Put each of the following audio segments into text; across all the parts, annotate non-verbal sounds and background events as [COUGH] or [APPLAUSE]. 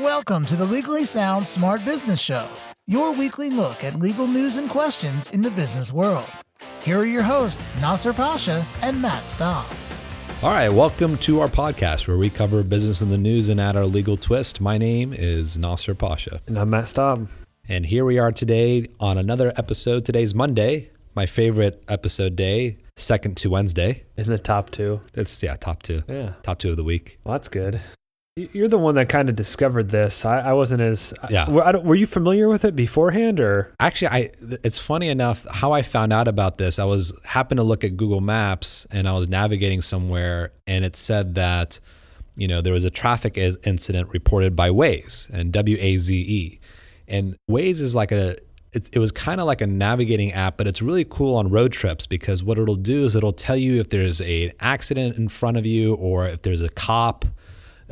Welcome to the Legally Sound Smart Business Show, your weekly look at legal news and questions in the business world. Here are your hosts, Nasser Pasha and Matt Staub. All right, welcome to our podcast where we cover business in the news and add our legal twist. My name is Nasser Pasha. And I'm Matt Staub. And here we are today on another episode. Today's Monday, my favorite episode day, second to Wednesday. In the top two. It's, yeah, top two. Yeah. Top two of the week. Well, that's good. You're the one that kind of discovered this. I, I wasn't as. Yeah. I, were you familiar with it beforehand, or Actually, I it's funny enough how I found out about this. I was happened to look at Google Maps and I was navigating somewhere, and it said that you know there was a traffic is- incident reported by Waze and W A Z E, and Waze is like a it, it was kind of like a navigating app, but it's really cool on road trips because what it'll do is it'll tell you if there's a, an accident in front of you or if there's a cop,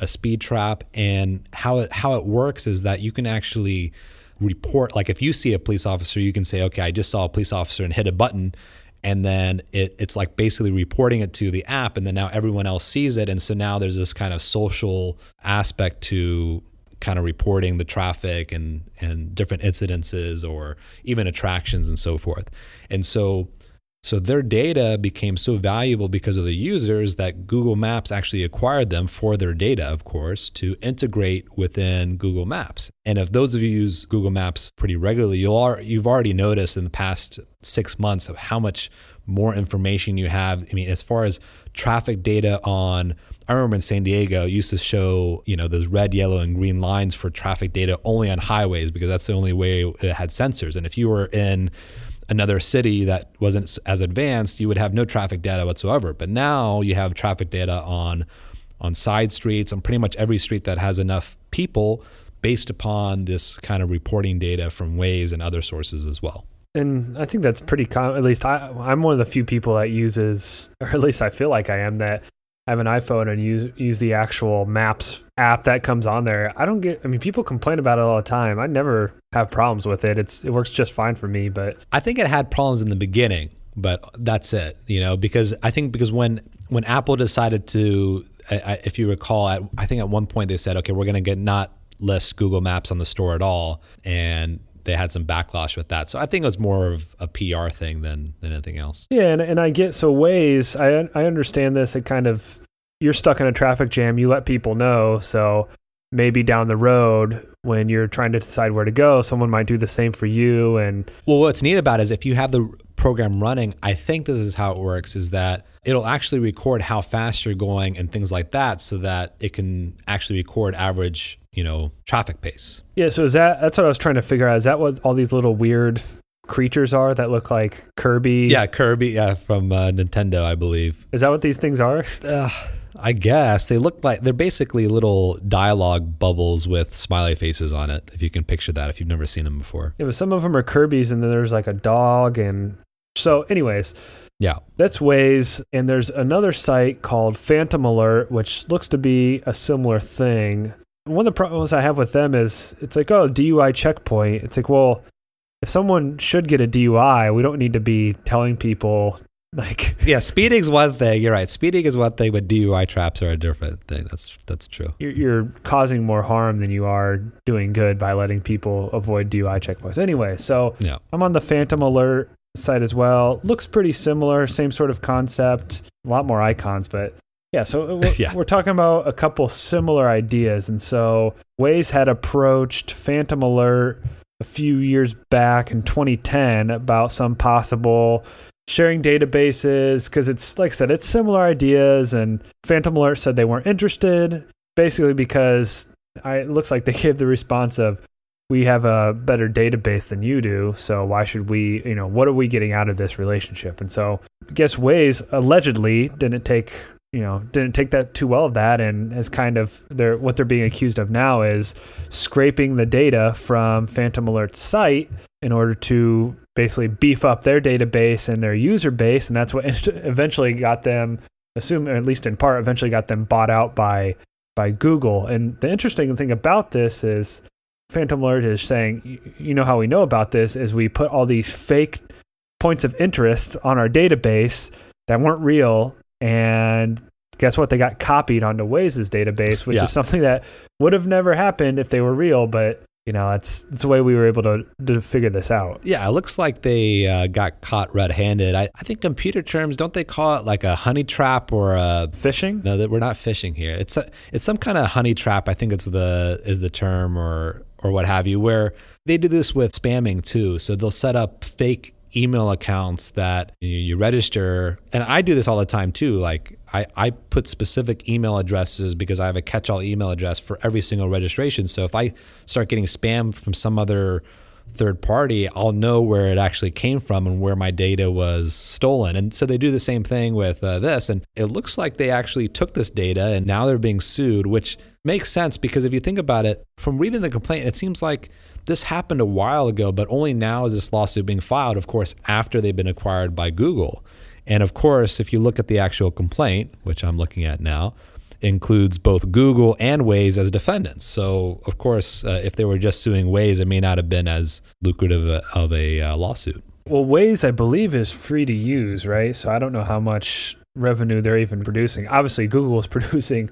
a speed trap, and how it how it works is that you can actually report like if you see a police officer, you can say, okay, I just saw a police officer and hit a button. And then it, it's like basically reporting it to the app, and then now everyone else sees it. And so now there's this kind of social aspect to kind of reporting the traffic and and different incidences or even attractions and so forth. And so so their data became so valuable because of the users that Google Maps actually acquired them for their data, of course, to integrate within Google Maps. And if those of you use Google Maps pretty regularly, you'll are, you've already noticed in the past six months of how much more information you have. I mean, as far as traffic data on I remember in San Diego, used to show, you know, those red, yellow, and green lines for traffic data only on highways because that's the only way it had sensors. And if you were in another city that wasn't as advanced, you would have no traffic data whatsoever. But now you have traffic data on on side streets, on pretty much every street that has enough people based upon this kind of reporting data from Waze and other sources as well. and I think that's pretty common. At least I, I'm one of the few people that uses, or at least I feel like I am that have an iPhone and use use the actual Maps app that comes on there. I don't get. I mean, people complain about it all the time. I never have problems with it. It's it works just fine for me. But I think it had problems in the beginning, but that's it, you know, because I think because when when Apple decided to, I, if you recall, I think at one point they said, okay, we're going to get not list Google Maps on the store at all, and they had some backlash with that. So I think it was more of a PR thing than than anything else. Yeah, and, and I get so Waze I I understand this. It kind of you're stuck in a traffic jam. You let people know. So maybe down the road when you're trying to decide where to go, someone might do the same for you. And Well, what's neat about it is if you have the program running, I think this is how it works is that it'll actually record how fast you're going and things like that so that it can actually record average, you know, traffic pace. yeah, so is that that's what I was trying to figure out. Is that what all these little weird creatures are that look like Kirby? Yeah, Kirby yeah, from uh, Nintendo, I believe. Is that what these things are? Uh, I guess they look like they're basically little dialogue bubbles with smiley faces on it. If you can picture that, if you've never seen them before. Yeah, but some of them are Kirby's, and then there's like a dog, and so, anyways, Yeah, That's Waze, and there's another site called Phantom Alert, which looks to be a similar thing. One of the problems I have with them is it's like, oh, DUI checkpoint. It's like, well, if someone should get a DUI, we don't need to be telling people [LAUGHS] like, yeah. Speeding's one thing. You're right. Speeding is one thing, but DUI traps are a different thing. That's that's true. you're, you're causing more harm than you are doing good by letting people avoid DUI checkpoints. Anyway, so Yeah. I'm on the Phantom Alert site as well. Looks pretty similar, same sort of concept, a lot more icons, but yeah, so [LAUGHS] we're, Yeah. we're talking about a couple similar ideas. And so Waze had approached Phantom Alert a few years back in 2010 about some possible sharing databases because it's like I said, it's similar ideas. And Phantom Alert said they weren't interested, basically because I, it looks like they [LAUGHS] gave the response of, we have a better database than you do, so why should we, you know, what are we getting out of this relationship? And so I guess Waze allegedly didn't take, you know, didn't take that too well of that and has kind of they're what they're being accused of now is scraping the data from Phantom Alert's site in order to basically beef up their database and their user base, and that's what [LAUGHS] eventually got them, assume at least in part, eventually got them bought out by by Google. And the interesting thing about this is Phantom Alert is saying, you know how we know about this is we put all these fake points of interest on our database that weren't real, and guess what? They got copied onto Waze's database, which Yeah. is something that would have never happened if they were real. But you know, it's it's the way we were able to to figure this out. Yeah, it looks like they uh, got caught red-handed. I, I think computer terms don't they call it like a honey trap or a Phishing. no? That we're not fishing here. It's a, it's some kind of honey trap. I think it's the is the term or or what have you. Where they do this with spamming too. So they'll set up fake email accounts that you, register, and I do this all the time too. Like I I put specific email addresses because I have a catch-all email address for every single registration. So if I start getting spam from some other third party, I'll know where it actually came from and where my data was stolen. And so they do the same thing with uh, this. And it looks like they actually took this data and now they're being sued, which makes sense because if you think about it, from reading the complaint, it seems like this happened a while ago, but only now is this lawsuit being filed, of course, after they've been acquired by Google. And of course, if you look at the actual complaint, which I'm looking at now, includes both Google and Waze as defendants. So, of course, uh, if they were just suing Waze, it may not have been as lucrative a, of a uh, lawsuit. Well, Waze, I believe, is free to use, right? So I don't know how much revenue they're even producing. Obviously, Google is [LAUGHS] producing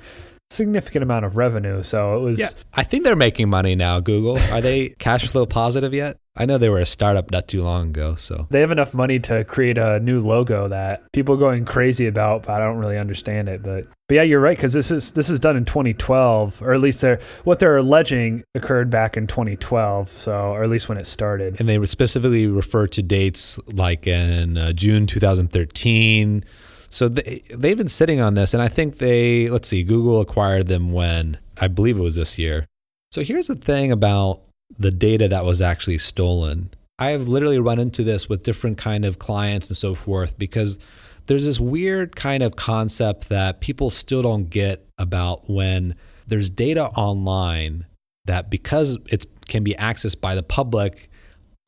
significant amount of revenue, so it was. Yeah. I think they're making money now, Google. [LAUGHS] Are they cash flow positive yet? I know they were a startup not too long ago, so. They have enough money to create a new logo that people are going crazy about, but I don't really understand it. But but yeah, you're right because this is this is done in 2012, or at least they're what they're alleging occurred back in 2012. So or at least when it started. And they specifically refer to dates like in uh, June 2013. So they, they've been sitting on this, and I think they, let's see, Google acquired them when I believe it was this year. So here's the thing about the data that was actually stolen. I have literally run into this with different kind of clients and so forth because there's this weird kind of concept that people still don't get about when there's data online that because it can be accessed by the public,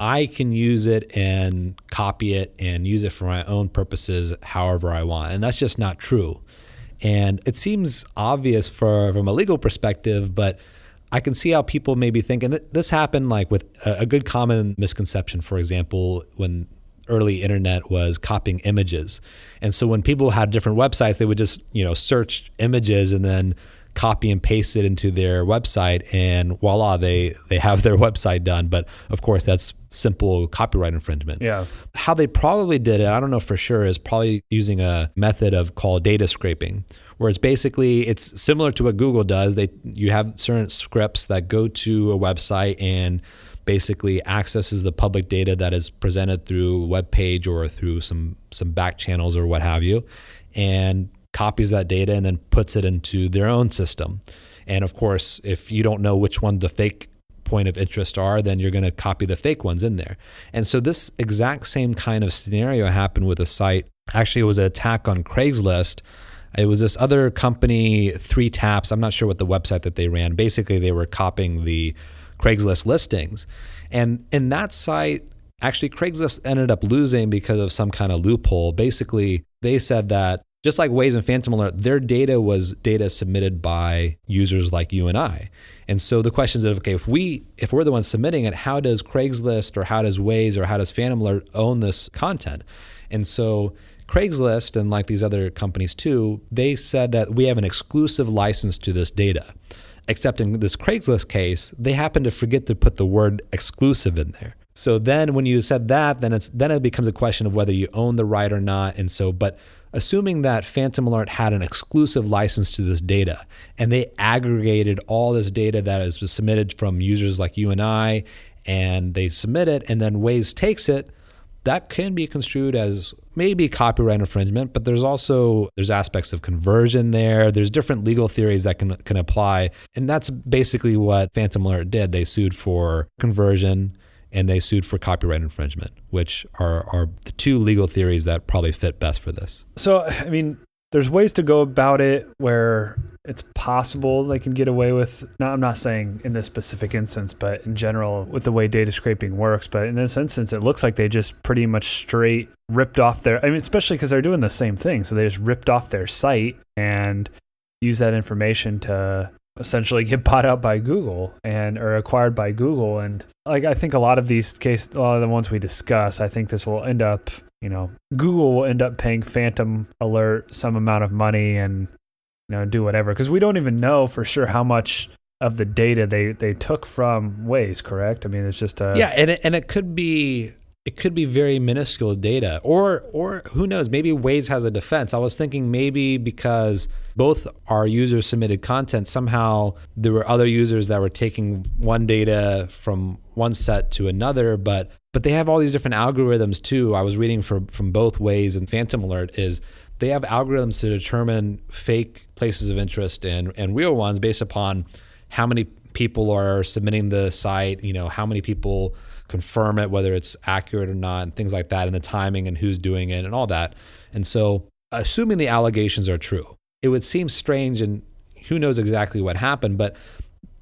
I can use it and copy it and use it for my own purposes however I want. And that's just not true. And it seems obvious for from a legal perspective, but I can see how people may be thinking this happened like with a, a good common misconception, for example, when early internet was copying images. And so when people had different websites, they would just, you know, search images and then copy and paste it into their website and voila, they they have their [LAUGHS] website done. But of course that's simple copyright infringement. Yeah. How they probably did it, I don't know for sure, is probably using a method of called data scraping, where it's basically it's similar to what Google does. They you have certain scripts that go to a website and basically accesses the public data that is presented through a web page or through some some back channels or what have you, and copies that data and then puts it into their own system. And of course, if you don't know which one the fake point of interest are, then you're going to copy the fake ones in there. And so this exact same kind of scenario happened with a site. Actually, it was an attack on Craigslist. It was this other company, Three Taps. I'm not sure what the website that they ran. Basically, they were copying the Craigslist listings. And in that site, actually, Craigslist ended up losing because of some kind of loophole. Basically, they said that just like Waze and Phantom Alert, their data was data submitted by users like you and I. And so the question is, okay, if we if we're the ones submitting it, how does Craigslist or how does Waze or how does Phantom Alert own this content? And so Craigslist and like these other companies too, they said that we have an exclusive license to this data. Except in this Craigslist case, they happened to forget to put the word exclusive in there. So then when you said that, then it's then it becomes a question of whether you own the right or not. And so, but assuming that Phantom Alert had an exclusive license to this data and they aggregated all this data that is submitted from users like you and I, and they submit it, and then Waze takes it, that can be construed as maybe copyright infringement, but there's also there's aspects of conversion there. There's different legal theories that can can apply, and that's basically what Phantom Alert did. They sued for conversion and they sued for copyright infringement, which are are the two legal theories that probably fit best for this. So, I mean, there's ways to go about it where it's possible they can get away with. Now, I'm not saying in this specific instance, but in general, with the way data scraping works. But in this instance, it looks like they just pretty much straight ripped off their. I mean, especially because they're doing the same thing. So they just ripped off their site and use that information to essentially get [LAUGHS] bought out by Google and or acquired by Google and like I think a lot of these cases a lot of the ones we discuss I think this will end up you know Google will end up paying Phantom Alert some amount of money and you know, do whatever because we don't even know for sure how much of the data they they took from Waze. Correct? I mean, it's just a yeah, and it, and it could be it could be very minuscule data or or who knows maybe Waze has a defense. I was thinking maybe because both our users submitted content somehow there were other users that were taking one data from one set to another but but they have all these different algorithms too. I was reading for, from both Waze and Phantom Alert is they have algorithms to determine fake places of interest and, and real ones based upon how many people are submitting the site, you know, how many people confirm it, whether it's accurate or not, and things like that, and the timing and who's doing it and all that. And so, assuming the allegations are true, it would seem strange and who knows exactly what happened, but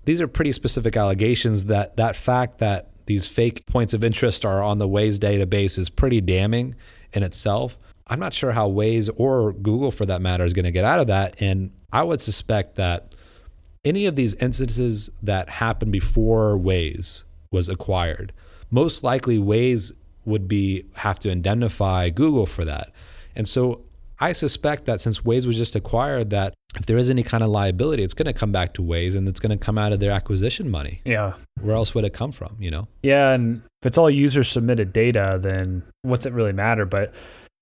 these are pretty specific allegations that that fact that these fake points of interest are on the Waze database is pretty damning in itself. I'm not sure how Waze or Google, for that matter, is going to get out of that. And I would suspect that any of these instances that happened before Waze was acquired, most likely Waze would be have to indemnify Google for that. And so I suspect that since Waze was just acquired, that if there is any kind of liability, it's going to come back to Waze and it's going to come out of their acquisition money. Yeah. Where else would it come from, you know? Yeah. And if it's all user submitted data, then what's it really matter? But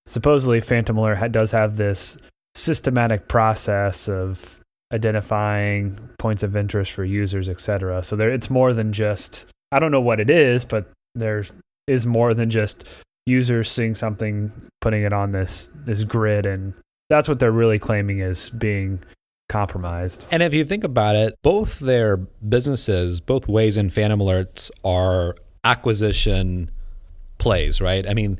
supposedly Phantom Alert does have this systematic process of identifying points of interest for users, et cetera. So there, it's more than just I don't know what it is, but there is more than just users seeing something, putting it on this this grid, and that's what they're really claiming is being compromised. And if you think about it, both their businesses, both Waze and Phantom Alerts, are acquisition plays, right? I mean,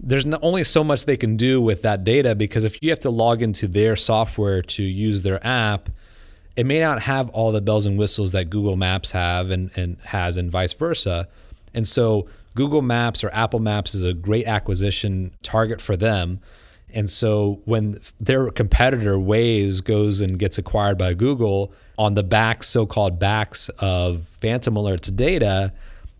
there's not only so much they can do with that data because if you have to log into their software to use their app, it may not have all the bells and whistles that Google Maps have and, and has and vice versa. And so Google Maps or Apple Maps is a great acquisition target for them. And so when their competitor Waze goes and gets acquired by Google on the backs, so-called backs of Phantom Alert's data,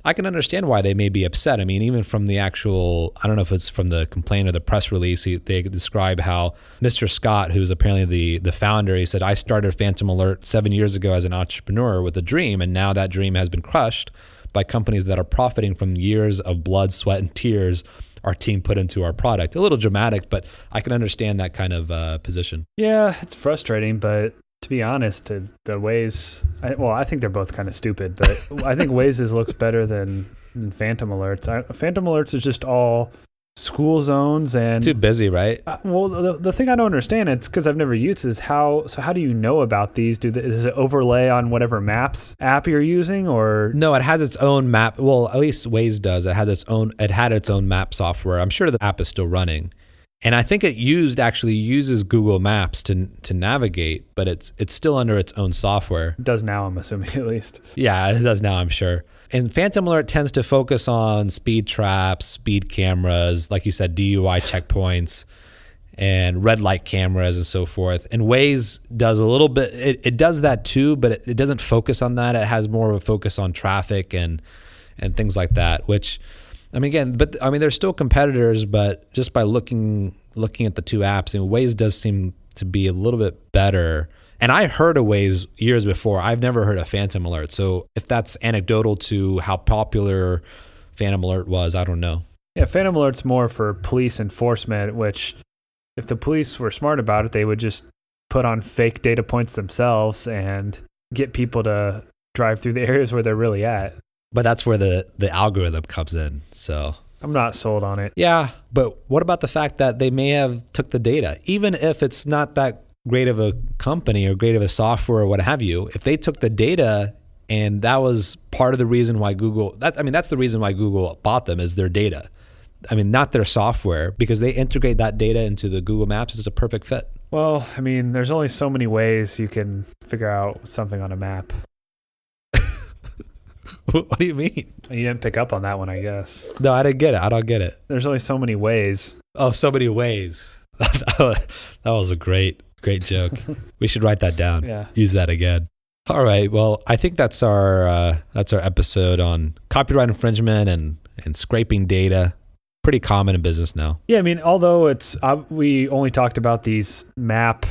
I can understand why they may be upset. I mean, even from the actual, I don't know if it's from the complaint or the press release, they describe how Mr. Scott, who's apparently the, the founder, he said, I started Phantom Alert seven years ago as an entrepreneur with a dream, and now that dream has been crushed by companies that are profiting from years of blood, sweat, and tears our team put into our product. A little dramatic, but I can understand that kind of uh, position. Yeah, it's frustrating, but to be honest, the, the Waze, I, well, I think they're both kind of stupid, but I think [LAUGHS] Waze's looks better than, than Phantom Alerts. I, Phantom Alerts is just all school zones and too busy, right? Uh, well, the, the thing I don't understand it's because I've never used is how. So how do you know about these? Do the, does it overlay on whatever maps app you're using, or no? It has its own map. Well, at least Waze does. It has its own. It had its own map software. I'm sure the app is still running. And I think it used actually uses Google Maps to to navigate, but it's it's still under its own software. It does now, I'm assuming [LAUGHS] at least. Yeah, it does now, I'm sure. And Phantom Alert tends to focus on speed traps, speed cameras, like you said, DUI checkpoints, and red light cameras and so forth. And Waze does a little bit. It, it does that too, but it, it doesn't focus on that. It has more of a focus on traffic and and things like that, which I mean, again, but I mean, they're still competitors, but just by looking looking at the two apps, and Waze does seem to be a little bit better. And I heard of Waze years before. I've never heard of Phantom Alert. So if that's anecdotal to how popular Phantom Alert was, I don't know. Yeah, Phantom Alert's more for police enforcement, which if the police were smart about it, they would just put on fake data points themselves and get people to drive through the [LAUGHS] areas where they're really at. But that's where the the algorithm comes in. So I'm not sold on it. Yeah, but what about the fact that they may have took the data, even if it's not that great of a company or great of a software or what have you? If they took the data and that was part of the reason why Google that I mean that's the reason why Google bought them is their data. I mean not their software because they integrate that data into the Google Maps is a perfect fit. Well, I mean, there's only so many ways you can figure out something on a map. [LAUGHS] what do you mean? You didn't pick up on that one, I guess. No, I didn't get it. I don't get it. There's only so many ways. Oh, so many ways. [LAUGHS] that was a great, great joke. [LAUGHS] we should write that down. Yeah. Use that again. All right. Well, I think that's our uh, that's our episode on copyright infringement and and scraping data. Pretty common in business now. Yeah, I mean, although it's uh, we only talked about these map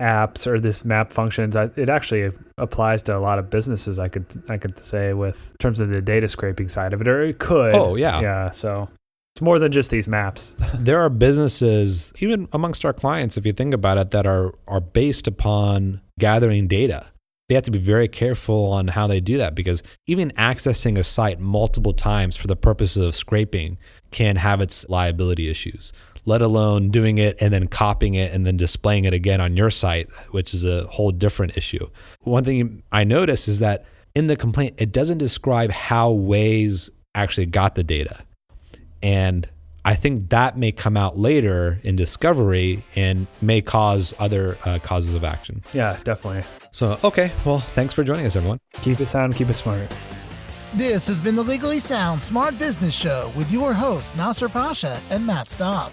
apps or this map functions, I, it actually applies to a lot of businesses. I could I could say with in terms of the data scraping side of it, or it could. Oh, yeah. yeah. So it's more than just these maps. [LAUGHS] there are businesses, even amongst our clients, if you think about it, that are are based upon gathering data. They have to be very careful on how they do that because even accessing a site multiple times for the purposes of scraping can have its liability issues let alone doing it and then copying it and then displaying it again on your site, which is a whole different issue. One thing I noticed is that in the complaint, it doesn't describe how Waze actually got the data. And I think that may come out later in discovery and may cause other uh, causes of action. Yeah, definitely. So, okay. Well, thanks for joining us, everyone. Keep it sound, keep it smart. This has been the Legally Sound Smart Business Show with your hosts, Nasser Pasha and Matt Staub.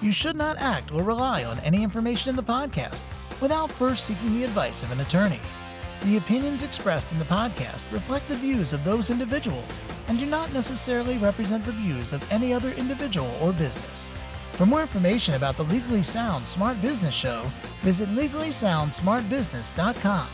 You should not act or rely on any information in the podcast without first seeking the advice of an attorney. The opinions expressed in the podcast reflect the views of those individuals and do not necessarily represent the views of any other individual or business. For more information about the Legally Sound Smart Business Show, visit legallysoundsmartbusiness.com.